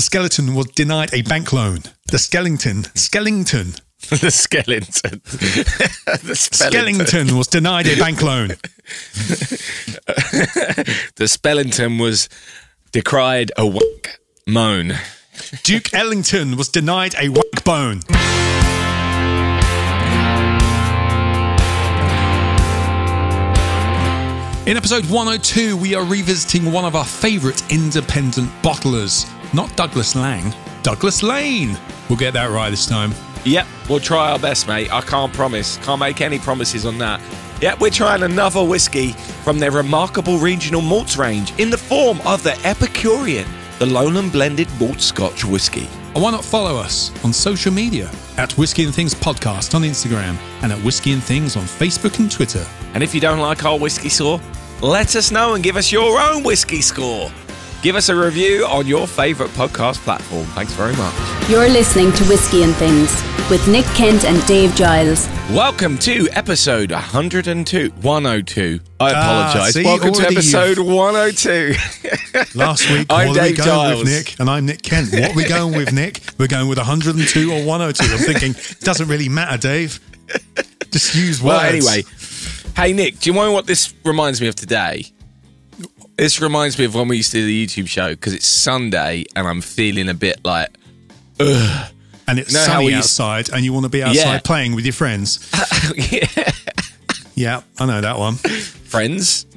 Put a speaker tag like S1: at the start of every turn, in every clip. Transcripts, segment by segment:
S1: The skeleton was denied a bank loan. The skeleton, skeleton,
S2: the skeleton. the
S1: skeleton was denied a bank loan.
S2: The Spellington was decried a wank moan.
S1: Duke Ellington was denied a wank bone. In episode 102, we are revisiting one of our favourite independent bottlers. Not Douglas Lang, Douglas Lane. We'll get that right this time.
S2: Yep, we'll try our best, mate. I can't promise. Can't make any promises on that. Yep, we're trying another whiskey from their remarkable regional malts range in the form of the Epicurean, the Lowland Blended Malt Scotch Whiskey.
S1: And why not follow us on social media at Whiskey and Things Podcast on Instagram and at Whiskey and Things on Facebook and Twitter.
S2: And if you don't like our whiskey score, let us know and give us your own whiskey score. Give us a review on your favourite podcast platform. Thanks very much.
S3: You're listening to Whiskey and Things with Nick Kent and Dave Giles.
S2: Welcome to episode 102. 102. I
S1: Ah,
S2: apologise.
S1: see,
S2: Welcome to
S1: already
S2: episode 102.
S1: Last week,
S2: I'm
S1: what are we
S2: Dave
S1: going
S2: Giles.
S1: with, Nick? And I'm Nick Kent. What are we going with, Nick? We're going with 102 or 102. I'm thinking, doesn't really matter, Dave. Just use words.
S2: Well, anyway, hey Nick, do you know what this reminds me of today? This reminds me of when we used to do the YouTube show because it's Sunday and I'm feeling a bit like,
S1: And it's
S2: know
S1: sunny
S2: used-
S1: outside, and you want to be outside
S2: Yeah.
S1: playing with your friends.
S2: yeah,
S1: Yeah, I know that one.
S2: friends.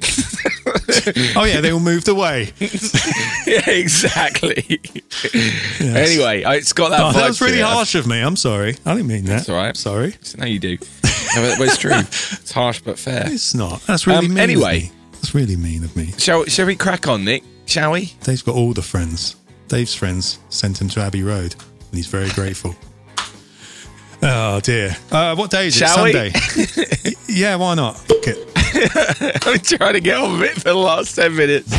S1: Oh, yeah, they all moved away.
S2: yeah, exactly. Anyway, it's got that.
S1: Oh, that was really harsh of me. I'm sorry. I didn't mean that.
S2: That's all right.
S1: Sorry.
S2: No, you do. No, but it's true. It's harsh but fair.
S1: It's not. That's really
S2: Um,
S1: mean
S2: anyway.
S1: That's really mean of me.
S2: Shall, shall we crack on, Nick? Shall we?
S1: Dave's got all the friends. Dave's friends sent him to Abbey Road, and he's very grateful. Oh dear. Uh, what day is
S2: Shall
S1: it? Sunday. Yeah, why not? Fuck it.
S2: I'm trying to get on with it for the last 10 minutes.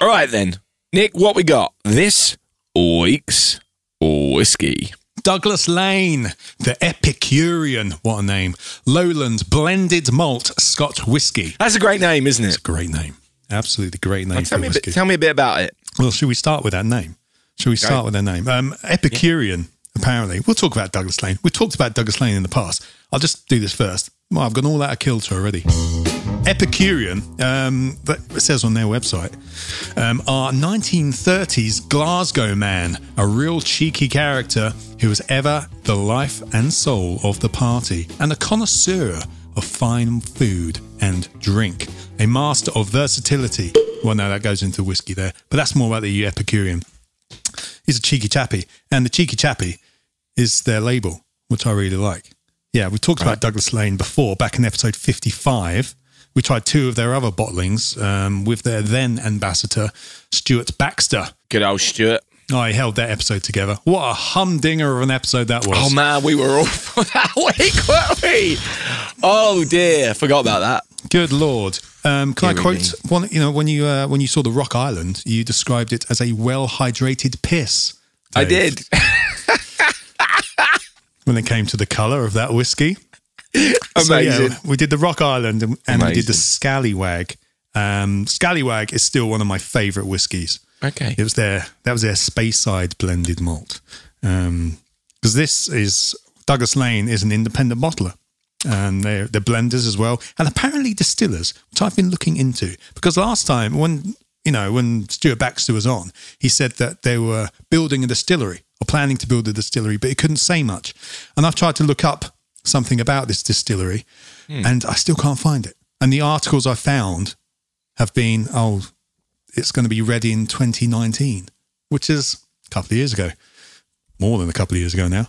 S2: All right, then. Nick, what we got? This week's whiskey.
S1: Douglas Laing, the Epicurean. What a name. Lowland blended malt Scotch whiskey.
S2: That's a great name, isn't it?
S1: It's a great name. Absolutely great name
S2: Tell
S1: for
S2: me, bit, tell me a bit about it.
S1: Well, should we start with that name? Should we start with their name? Um, Epicurean, apparently. We'll talk about Douglas Laing. We've talked about Douglas Laing in the past. I'll just do this first. Well, I've gone all out of kilter already. Epicurean, um, that it says on their website, um, are 1930s Glasgow man, a real cheeky character who was ever the life and soul of the party, and a connoisseur of fine food and drink, a master of versatility. Well, no, that goes into whiskey there, but that's more about the Epicurean. He's a cheeky chappy, and the cheeky chappy is their label, which I really like. Yeah, we talked about Douglas Laing before, back in episode 55. We tried two of their other bottlings um, with their then ambassador, Stuart Baxter.
S2: Good old Stuart.
S1: I held that episode together. What a humdinger of an episode that was.
S2: Oh, man, we were all for that week, weren't we? Oh, dear. Forgot about that.
S1: Good lord! Um, can
S2: Here
S1: I quote one? You know, when you uh, when you saw the Rock Island, you described it as a well hydrated piss.
S2: I did.
S1: when it came to the colour of that whiskey. So, yeah,
S2: Amazing.
S1: we did the Rock Island and, and we did the
S2: Amazing.
S1: Scallywag. Um, Scallywag is still one of my favourite whiskies.
S2: Okay.
S1: It was their that was their Speyside blended malt. Because this is Douglas Laing is an independent bottler. And they're, they're blenders as well, and apparently distillers, which I've been looking into. Because last time, when you know, when Stuart Baxter was on, he said that they were building a distillery or planning to build a distillery, but he couldn't say much. And I've tried to look up something about this distillery, and I still can't find it. And the articles I found have been, oh, it's going to be ready in 2019, which is a couple of years ago, more than a couple of years ago now.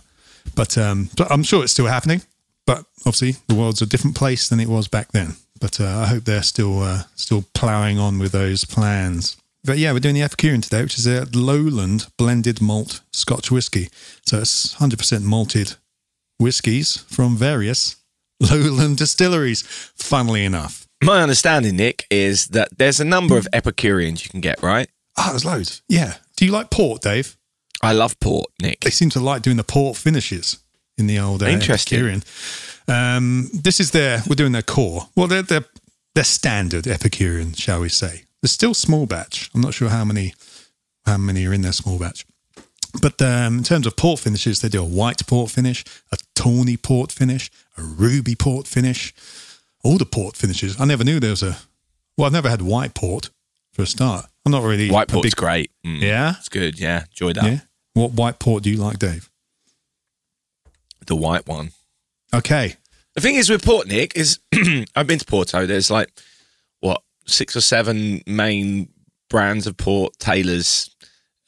S1: But, um, but I'm sure it's still happening. But obviously, the world's a different place than it was back then. But uh, I hope they're still uh, still ploughing on with those plans. But yeah, we're doing the Epicurean today, which is a lowland blended malt Scotch whiskey. So it's 100% malted whiskies from various lowland distilleries. Funnily enough,
S2: My understanding, Nick, is that there's a number of Epicureans you can get, right?
S1: ah, there's loads. Yeah. Do you like port, Dave?
S2: I love port, Nick.
S1: they seem to like doing the port finishes in the old uh,
S2: Interesting.
S1: Epicurean. Um, this is their we're doing their core. Well, they're, they're they're standard Epicurean, shall we say? They're still small batch. I'm not sure how many how many are in their small batch. But um, in terms of port finishes, they do a white port finish, a tawny port finish, a ruby port finish, all the port finishes. I never knew there was a. Well, I've never had white port for a start. I'm not really
S2: White port's
S1: big-
S2: great. Mm,
S1: Yeah,
S2: It's good. Yeah. Enjoy that.
S1: yeah. What white port do you like, Dave?
S2: The white one.
S1: Okay,
S2: The thing is with Port Nick is I've been to Porto. There's like what six or seven main brands of port: Taylor's,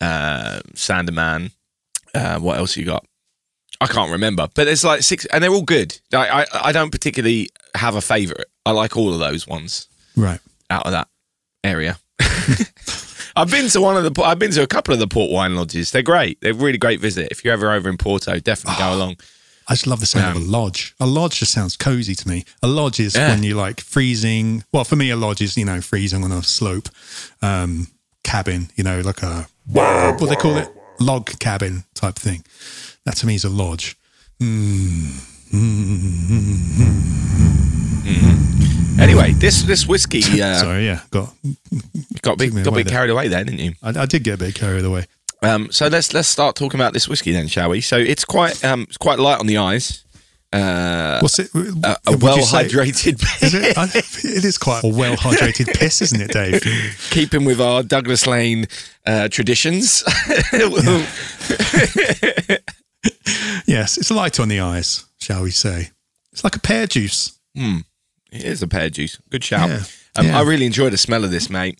S2: uh, Sandeman. Uh, what else you got? I can't remember, but there's like six, and they're all good. I I, I don't particularly have a favourite. I like all of those ones
S1: right.
S2: out of that area. I've been to one of the. I've been to a couple of the port wine lodges. They're great. They're a really great visit. If you're ever over in Porto, definitely go along.
S1: I just love the sound of a lodge. A lodge just sounds cozy to me. A lodge is
S2: Yeah.
S1: when you're like freezing. Well, for me, a lodge is you know freezing on a slope, um, cabin. You know, like a what they call it? Log cabin type thing. That to me is a lodge.
S2: Anyway, this this whiskey uh,
S1: Sorry, yeah, got
S2: got a bit,
S1: Took me
S2: got a bit carried away there, didn't you?
S1: I, I did get a bit carried away.
S2: Um, so let's let's start talking about this whiskey then, shall we? So it's quite um, it's quite light on the eyes. Uh,
S1: What's it?
S2: a, a well hydrated,
S1: Is it? It is quite a well hydrated piss, isn't it, Dave?
S2: keeping with our Douglas Laing uh, traditions.
S1: Yes, it's light on the eyes, shall we say? It's like a pear juice.
S2: It is a pear juice. Good shout.
S1: Yeah.
S2: Um,
S1: Yeah.
S2: I really enjoy the smell of this, mate.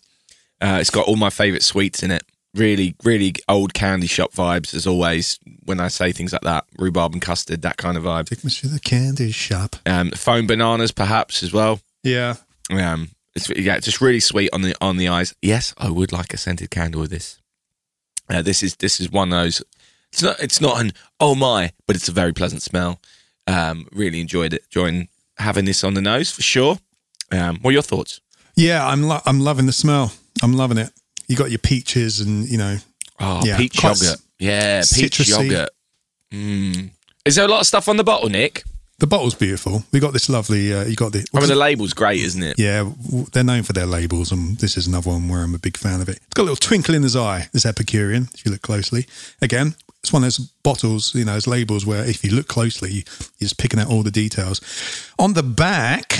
S2: Uh, it's got all my favourite sweets in it. Really, really old candy shop vibes, as always. When I say things like that, rhubarb and custard, that kind of vibe.
S1: Take me to the candy shop.
S2: Um, foam bananas, perhaps as well.
S1: Yeah.
S2: Um, it's yeah, just really sweet on the on the eyes. Yes, I would like a scented candle with this. Uh, this is this is one of those. It's not it's not an oh my, but it's a very pleasant smell. Um, really enjoyed it, enjoying having this on the nose for sure. Um, what are your thoughts?
S1: Yeah, I'm lo- I'm loving the smell. I'm loving it. You got your peaches and you know,
S2: Oh,
S1: Yeah,
S2: peach yogurt. Yeah, peach
S1: citrusy.
S2: yogurt. Mm. Is there a lot of stuff on the bottle, Nick?
S1: the bottle's beautiful. We got this lovely. Uh, you got the.
S2: I mean, the label's great, isn't it?
S1: yeah, w- they're known for their labels, and this is another one where I'm a big fan of it. It's got a little twinkle in his eye. This Epicurean, if you look closely. Again, it's one of those bottles, you know, those labels where if you look closely, you- you're just picking out all the details. On the back,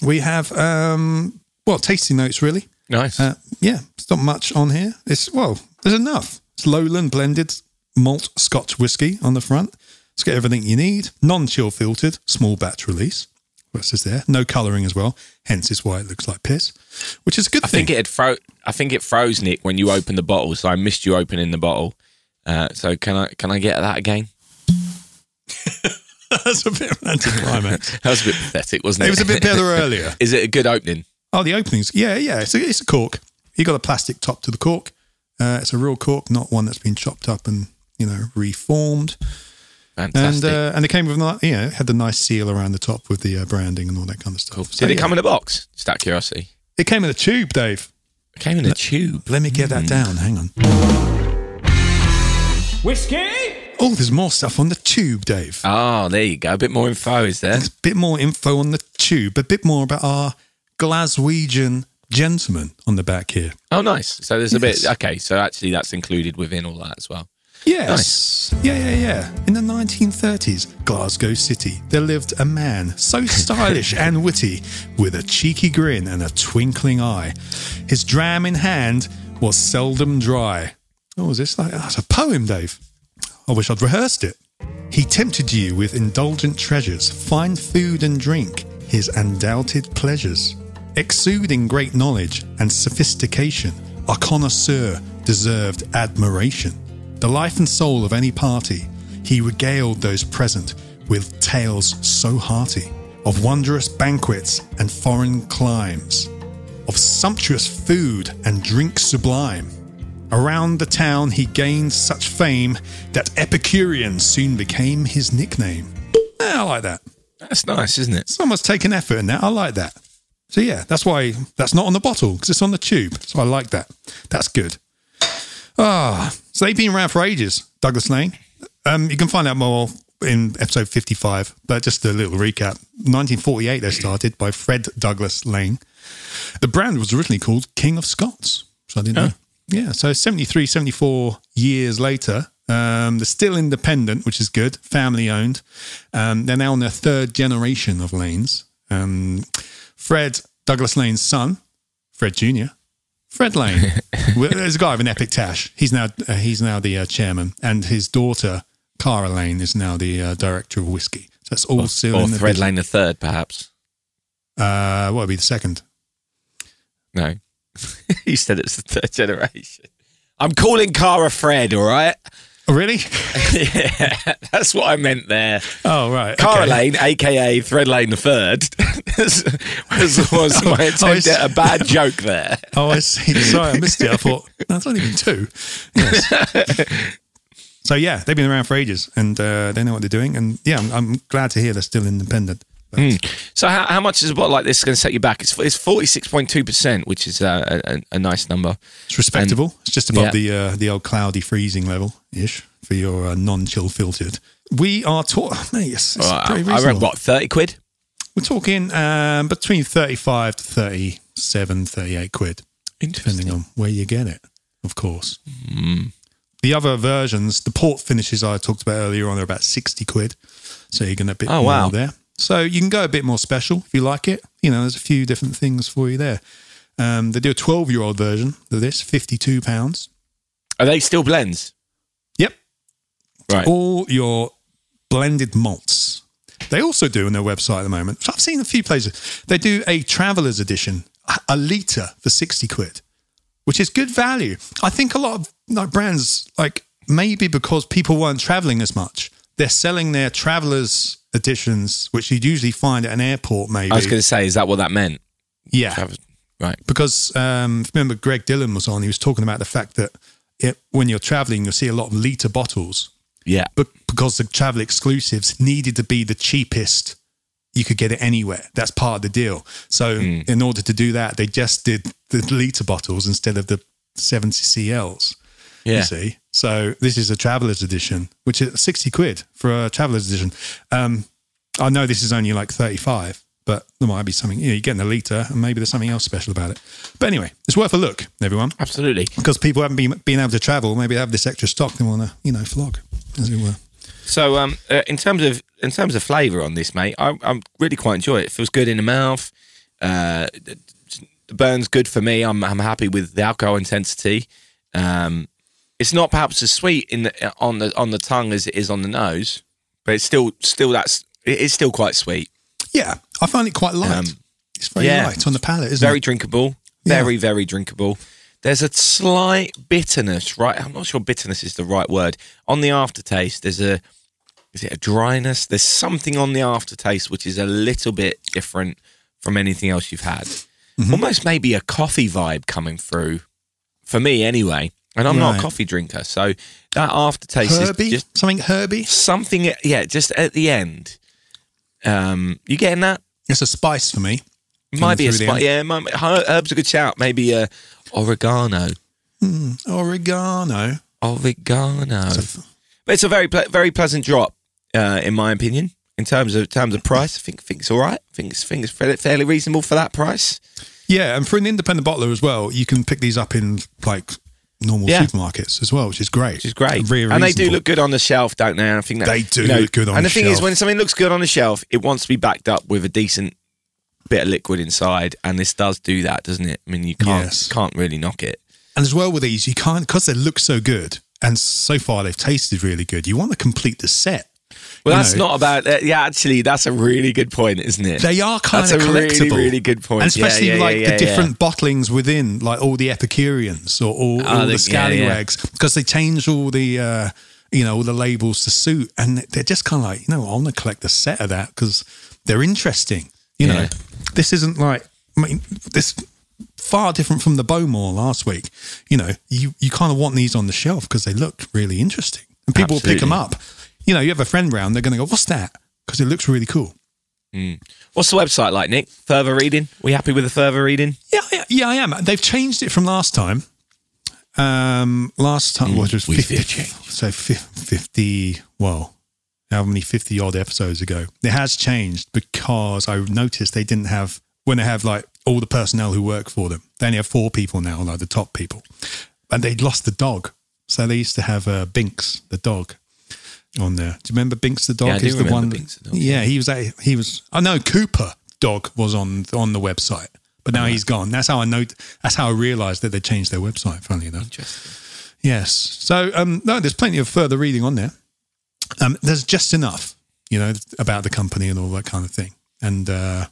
S1: we have um, well, tasting notes really.
S2: Nice.
S1: Uh, yeah, it's not much on here. It's well, there's enough. It's Lowland blended malt Scotch whiskey on the front. It's got everything you need. Non-chill filtered, small batch release. What's this there? No colouring as well. Hence, is why it looks like piss, which is a good
S2: I
S1: thing.
S2: think it had fro- I think it froze Nick when you opened the bottle, so I missed you opening the bottle. Uh, so can I can I get that again?
S1: That's a bit of an anticlimax.
S2: That was a bit pathetic, wasn't it?
S1: it was a bit better earlier.
S2: Is it a good opening?
S1: Oh, the openings. Yeah, yeah. It's a, it's a cork. You got a plastic top to the cork. Uh, it's a real cork, not one that's been chopped up and you know reformed. And
S2: Fantastic.
S1: uh, and it came with ni- you know had the nice seal around the top with the uh, branding and all that kind of stuff. So,
S2: Did it
S1: yeah.
S2: come in a box? Just out of curiosity.
S1: It came in a tube, Dave.
S2: It came in a tube.
S1: Let me get that down. Hang on.
S4: Whiskey?
S1: Oh, there's more stuff on the tube, Dave.
S2: Oh, there you go. A bit more info, is there?
S1: There's a bit more info on the tube. A bit more about our Glaswegian gentleman on the back here.
S2: Oh, nice. So there's a
S1: Yes.
S2: bit. Okay, so actually that's included within all that as well.
S1: Yes. Nice. Yeah, yeah, yeah. In the 1930s, Glasgow City, there lived a man so stylish and witty, with a cheeky grin and a twinkling eye. His dram in hand was seldom dry. Oh, is this like that's a poem, Dave? I wish I'd rehearsed it. He tempted you with indulgent treasures, fine food and drink, his undoubted pleasures. Exuding great knowledge and sophistication, a connoisseur deserved admiration. The life and soul of any party, he regaled those present with tales so hearty of wondrous banquets and foreign climes, of sumptuous food and drink sublime. Around the town he gained such fame that Epicurean soon became his nickname. Eh, I like that.
S2: That's nice, isn't it?
S1: Someone's taken effort in that. I like that. So yeah, that's why that's not on the bottle because it's on the tube. So I like that. That's good. Ah, so they've been around for ages. Douglas Laing. Um, you can find out more in episode fifty-five. But just a little recap: 1948 they started by Fred Douglas Laing. The brand was originally called King of Scots. So I didn't know. Yeah. So 73, 74 years later, um, they're still independent, which is good, family owned. Um, they're now on their third generation of Laings. Um, Fred Douglas Laing's son, Fred Jr., Fred Laing, there's a guy with an epic tash. He's now uh, he's now the uh, chairman, and his daughter Cara Laing is now the uh, director of whiskey. So that's all still
S2: Or
S1: the business.
S2: Laing the third, perhaps.
S1: Uh, what would be the second?
S2: No. you said it's the third generation. I'm calling Cara Fred, all right?
S1: Oh, really?
S2: yeah, that's what I meant there.
S1: Oh, right.
S2: Cara
S1: okay.
S2: Laing, aka Fred Laing the Third, was, was, was my
S1: Oh,
S2: attempt
S1: it's-
S2: at a bad joke there.
S1: Oh, I see. Sorry, I missed it. I thought that's only been two. Yes. so yeah, they've been around for ages, and uh, they know what they're doing. And yeah, I'm, I'm glad to hear they're still independent. But
S2: So, how, how much is a bottle like this going to set you back? It's it's forty six point two percent, which is uh, a, a, nice number.
S1: It's respectable. it's just above
S2: yeah.
S1: the uh, the old cloudy freezing level ish for your uh, non-chill filtered. We are talking, mate. It's, it's pretty
S2: I reckon what thirty quid.
S1: We're talking um, between 35 to 37, 38 quid, depending on where you get it, of course.
S2: Mm.
S1: The other versions, the port finishes I talked about earlier on, are about 60 quid. So you're going to a bit
S2: Oh,
S1: more
S2: wow.
S1: there. So you can go a bit more special if you like it. You know, there's a few different things for you there. Um, they do a 12 year old version of this, £52.
S2: Are they still blends?
S1: Yep.
S2: Right.
S1: all your blended malts. They also do on their website at the moment. I've seen a few places. They do a traveler's edition, a- a litre for 60 quid, which is good value. I think a lot of like brands, like maybe because people weren't traveling as much, they're selling their traveler's editions, which you'd usually find at an airport, maybe.
S2: I was going to say, is that what that meant?
S1: yeah
S2: Travis- Right.
S1: because um, remember Greg Dillon was on. He was talking about the fact that it, when you're traveling, you'll see a lot of liter bottles,
S2: Yeah.
S1: but because the travel exclusives needed to be the cheapest, you could get it anywhere. That's part of the deal. So
S2: Hmm.
S1: in order to do that, they just did the liter bottles instead of the 70 CLs.
S2: Yeah.
S1: You see, so this is a traveler's edition, which is 60 quid for a traveler's edition. Um, I know this is only like 35, but there might be something, you know, you're getting a litre and maybe there's something else special about it. But anyway, it's worth a look, everyone,
S2: Absolutely.
S1: because people haven't been, been able to travel. Maybe they have this extra stock they want to, you know, flog, as it were.
S2: So, um, uh, in terms of in terms of flavour on this, mate, I, I really quite enjoy it. It feels good in the mouth. Uh, the burn's good for me. I'm I'm happy with the alcohol intensity. Um, it's not perhaps as sweet in the, on the on the tongue as it is on the nose, but it's still still that's it is still quite sweet.
S1: Yeah, I find it quite light.
S2: Um,
S1: it's very
S2: yeah.
S1: light on the palate, isn't
S2: Very
S1: it?
S2: drinkable.
S1: Yeah.
S2: Very very drinkable. There's a slight bitterness, right? I'm not sure bitterness is the right word. On the aftertaste, there's a is it a dryness? There's something on the aftertaste which is a little bit different from anything else you've had.
S1: Mm-hmm.
S2: Almost maybe a coffee vibe coming through for me anyway. And I'm not a coffee drinker, so that aftertaste
S1: Herby,
S2: is just
S1: something herby.
S2: something. Yeah, just at the end. Um, you getting that?
S1: It's a spice for me.
S2: Might be a
S1: through the
S2: spot.
S1: end.
S2: Yeah, herb's a good shout. Maybe uh, oregano.
S1: Oregano.
S2: Oregano. But it's a very ple- very pleasant drop, uh, in my opinion. In terms of terms of price, I think think it's all right. I think it's, think it's fairly reasonable for that price.
S1: Yeah, and for an independent bottler as well, you can pick these up in like normal
S2: Yeah.
S1: supermarkets as well, which is great.
S2: which is great. And they do look good on the shelf, don't they? And I think that
S1: They do
S2: you know,
S1: look good on the shelf.
S2: And the
S1: the
S2: thing is, when something looks good on the shelf, it wants to be backed up with a decent bit of liquid inside, and this does do that, doesn't it? I mean, you can't
S1: Yes.
S2: can't really knock it.
S1: And as well with these, you can't because they look so good, and so far they've tasted really good. You want to complete the set.
S2: Well, that's
S1: know,
S2: not about. Uh, yeah, actually, that's a really good point, isn't it?
S1: They are kind
S2: That's
S1: of
S2: a
S1: collectible.
S2: really, really good point.
S1: And especially
S2: yeah,
S1: like
S2: yeah,
S1: the
S2: yeah,
S1: different bottlings within, like all the Epicureans or all,
S2: Oh,
S1: all
S2: the-
S1: the
S2: yeah, yeah.
S1: scallywags, because they change all the, uh, you know, all the labels to suit, and they're just kind of like, you know, I want to collect a set of that because they're interesting. You know, this isn't like, I mean, this far different from the Bowmore last week. You know, you you kind of want these on the shelf because they look really interesting, and people will pick them up. You know, you have a friend round, they're going to go, "What's that?" Because it looks really cool.
S2: What's the website like, Nick? Further reading? We happy with the further reading?
S1: Yeah, yeah, yeah, I am. They've changed it from last time. Um, last time what was
S2: we
S1: 50,
S2: did
S1: so fifty. Well, how many fifty odd episodes ago? It has changed because I noticed they didn't have when they have like all the personnel who work for them. They only have four people now, like the top people, and they'd lost the dog. So they used to have uh, Binks, the dog, on there. Do you remember Binks the dog?
S2: Yeah, I do
S1: the
S2: remember
S1: one.
S2: Binks the dog,
S1: yeah, he was. A, he was. I know Cooper dog was on on the website, but now he's gone. That's how I know. That's how I realised that they changed their website. Funny enough.
S2: Interesting.
S1: Yes. So um, no, there's plenty of further reading on there. Um, there's just enough, you know, about the company and all that kind of thing. And uh,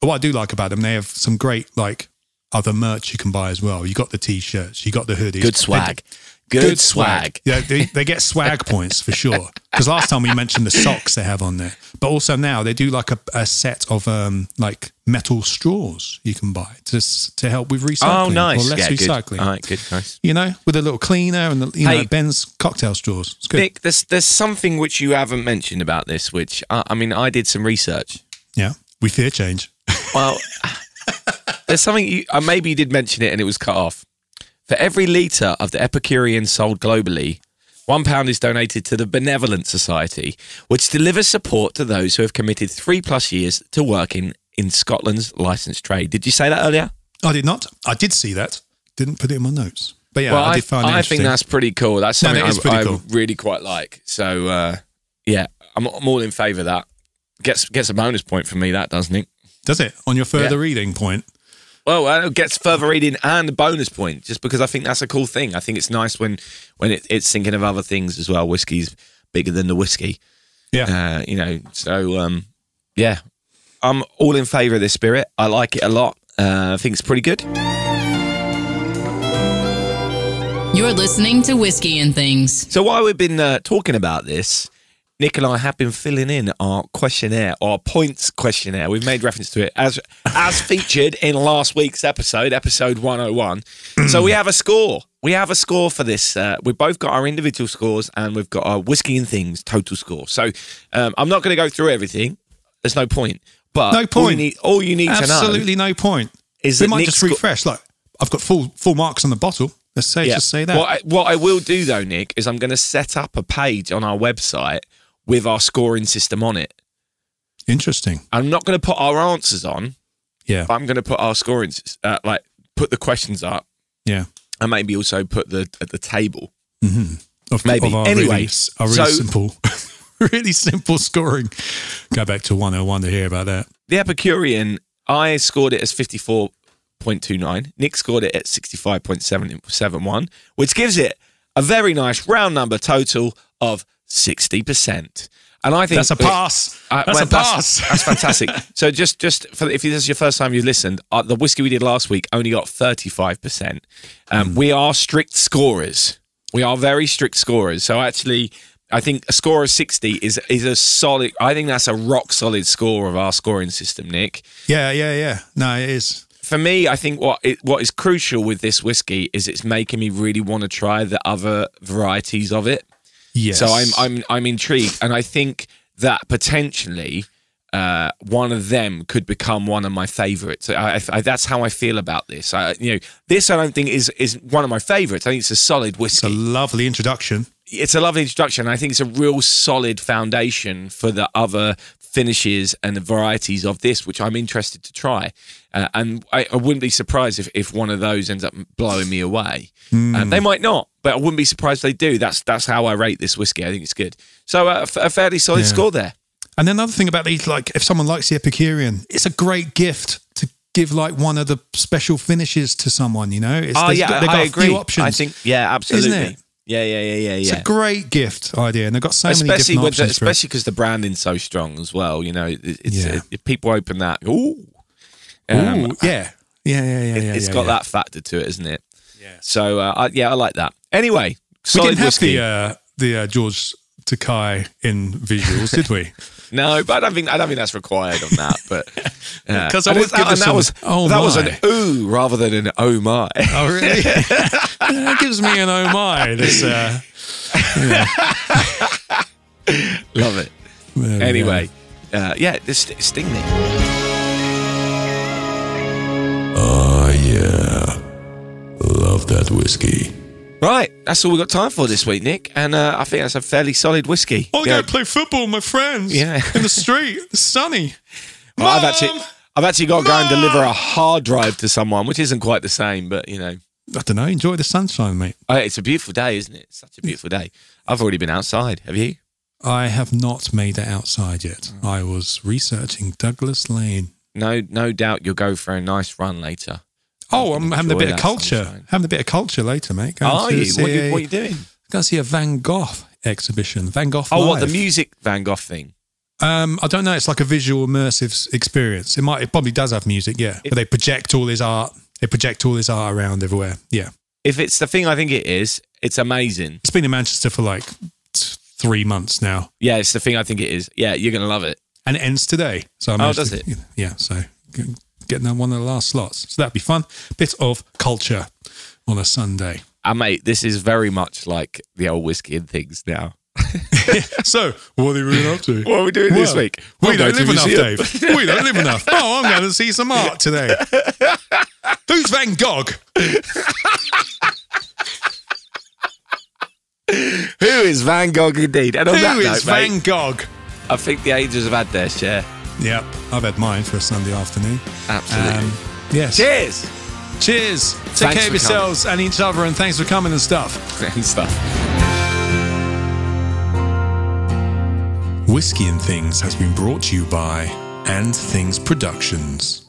S1: but what I do like about them, they have some great like other merch you can buy as well. You got the t-shirts, you got the hoodies,
S2: Good swag. Good, swag.
S1: Yeah, they, they get swag points for sure. Because last time we mentioned the socks they have on there, but also now they do like a, a set of um like metal straws you can buy to to help with recycling.
S2: Oh, nice.
S1: Or less
S2: yeah,
S1: recycling.
S2: Good. All right, good, nice.
S1: You know, with a little cleaner and the, you
S2: Hey.
S1: know Ben's cocktail straws. It's good.
S2: Nick, there's there's something which you haven't mentioned about this, which I, I mean, I did some research.
S1: Yeah, we fear change.
S2: Well, there's something you uh, maybe you did mention it and it was cut off. For every litre of the Epicurean sold globally, one pound is donated to the Benevolent Society, which delivers support to those who have committed three plus years to working in Scotland's licensed trade. Did you say that earlier?
S1: I did not. I did see that. Didn't put it in my notes. But yeah,
S2: well,
S1: I
S2: I,
S1: did find it
S2: I think that's pretty cool. That's
S1: No,
S2: something I,
S1: pretty
S2: I
S1: cool.
S2: really quite like. So uh, yeah, I'm, I'm all in favour of that. Gets gets a bonus point for me. That doesn't it?
S1: Does it on your further
S2: Yeah.
S1: reading point?
S2: Well, uh, it gets further reading and a bonus point, just because I think that's a cool thing. I think it's nice when when it, it's thinking of other things as well. Whiskey's bigger than the whiskey,
S1: Yeah.
S2: uh, you know. So um, yeah, I'm all in favour of this spirit. I like it a lot. Uh, I think it's pretty good.
S4: You're listening to Whiskey and Things.
S2: So while we've been uh, talking about this, Nick and I have been filling in our questionnaire, our points questionnaire. We've made reference to it as as featured in last week's episode, episode 101. so we have a score. We have a score for this. Uh, we've both got our individual scores and we've got our whiskey and things total score. So um, I'm not going to go through everything. There's no point. But
S1: No
S2: All you
S1: point.
S2: need, all you need to know
S1: Absolutely no point.
S2: is
S1: we might
S2: Nick's
S1: just
S2: sco-
S1: refresh. Like I've got full full marks on the bottle. Let's say just say that.
S2: What I, what I will do though, Nick, is I'm going to set up a page on our website with our scoring system on it.
S1: Interesting.
S2: I'm not going to put our answers on,
S1: Yeah.
S2: I'm going to put our scoring, uh, like put the questions up,
S1: Yeah.
S2: and maybe also put the at the table.
S1: Of,
S2: Maybe.
S1: Of our
S2: Anyway,
S1: really, our really
S2: so-
S1: simple, really simple scoring. Go back to 101 to hear about that.
S2: The Epicurean, I scored it as 54.29. Nick scored it at 65.71, which gives it a very nice round number total of 60%. And I think
S1: That's a pass.
S2: Uh,
S1: That's
S2: well,
S1: a pass.
S2: That's, fantastic. so just just for if this is your first time you listened, uh, the whiskey we did last week only got thirty five percent. Um,
S1: Hmm.
S2: We are strict scorers. We are very strict scorers. So actually, I think a score of sixty is is a solid. I think that's a rock solid score of our scoring system, Nick.
S1: yeah, yeah, yeah. No, it is.
S2: For me, I think what it, what is crucial with this whiskey is it's making me really want to try the other varieties of it.
S1: Yes.
S2: So I'm I'm I'm intrigued, and I think that potentially uh, one of them could become one of my favourites. I, I, that's how I feel about this. I, you know, this I don't think is is one of my favourites. I think it's a solid whiskey.
S1: It's a lovely introduction.
S2: It's a lovely introduction. And I think it's a real solid foundation for the other finishes and the varieties of this, which I'm interested to try. Uh, and I, I wouldn't be surprised if, if one of those ends up blowing me away. Um, they might not, but I wouldn't be surprised if they do. That's that's how I rate this whiskey. I think it's good. So uh, a f- a fairly solid
S1: Yeah.
S2: score there.
S1: And another thing about these, like if someone likes the Epicurean, it's a great gift to give like one of the special finishes to someone. You know, it's,
S2: Oh yeah,
S1: got- they've got
S2: I
S1: a
S2: agree.
S1: options.
S2: I think yeah, absolutely.
S1: it?
S2: Yeah, yeah, yeah, yeah,
S1: it's a great gift idea, and they've got so many
S2: especially
S1: different
S2: with the,
S1: options.
S2: especially because the branding's so strong as well. You know, it's
S1: Yeah.
S2: if people open that. Ooh, Um,
S1: Ooh, yeah, yeah, yeah, yeah,
S2: it,
S1: yeah.
S2: has
S1: yeah,
S2: got
S1: yeah.
S2: that factor to it, isn't it?
S1: Yes.
S2: So uh, I, yeah, I like that. Anyway,
S1: We didn't have
S2: whiskey.
S1: the uh, the uh, George Takei in visuals, did we?
S2: No, but I don't think I don't think that's required on that. But uh,
S1: 'Cause I
S2: and
S1: would
S2: it-
S1: give
S2: and that was
S1: "Oh
S2: that was an ooh rather than an oh my.
S1: Oh, really? that gives me an oh my. This, uh,
S2: Love it.
S1: there we
S2: Anyway, uh, yeah, this sting me.
S5: Oh, yeah. Love that whiskey.
S2: Right, that's all we've got time for this week, Nick. And uh, I think that's a fairly solid whiskey.
S1: go. I
S2: Yeah.
S1: go play football with my friends.
S2: Yeah.
S1: in the street. It's sunny.
S2: Well, I've
S1: Mum!
S2: actually, I've actually got to go and deliver a hard drive to someone, which isn't quite the same, but you know,
S1: I don't know. Enjoy the sunshine, mate.
S2: oh, it's a beautiful day, isn't it? Such a beautiful day. I've already been outside. Have you?
S1: I have not made it outside yet. I was researching Douglas Laing.
S2: No, no doubt you'll go for a nice run later.
S1: Oh, I'm having a bit of culture. Having a bit of culture later, mate. Going
S2: Are you?
S1: see
S2: What, you? what are you doing?
S1: Going to see a Van Gogh exhibition. Van Gogh.
S2: Oh, what the music Van Gogh thing?
S1: Um, I don't know. It's like a visual immersive experience. It might. It probably does have music. Yeah, but they project all his art. They project all his art around everywhere. Yeah,
S2: If it's the thing I think it is, it's amazing.
S1: it's been in Manchester for like three months now,
S2: Yeah, it's the thing I think it is. Yeah, you're gonna love it.
S1: and it ends today. So I
S2: Oh, does
S1: to-
S2: it?
S1: Yeah. So getting on one of the last slots. So that'd be fun. Bit of culture on a Sunday.
S2: Ah, mate, this is very much like the old whiskey and things now.
S1: So what are we up to?
S2: What are we doing this week?
S1: We
S2: We'll
S1: don't live enough. Dave. We don't live enough. Oh, I'm going to see some art today. Who's Van Gogh?
S2: Who is Van Gogh indeed? And on
S1: Who
S2: that
S1: is
S2: note, mate,
S1: Van Gogh?
S2: I think the ages have had their share.
S1: Yep, I've had mine for a Sunday afternoon.
S2: Absolutely.
S1: Um, yes.
S2: Cheers
S1: Cheers. Take
S2: Thanks
S1: care of yourselves and each other, and thanks for coming and stuff.
S2: and stuff.
S1: Whiskey and Things has been brought to you by And Things Productions.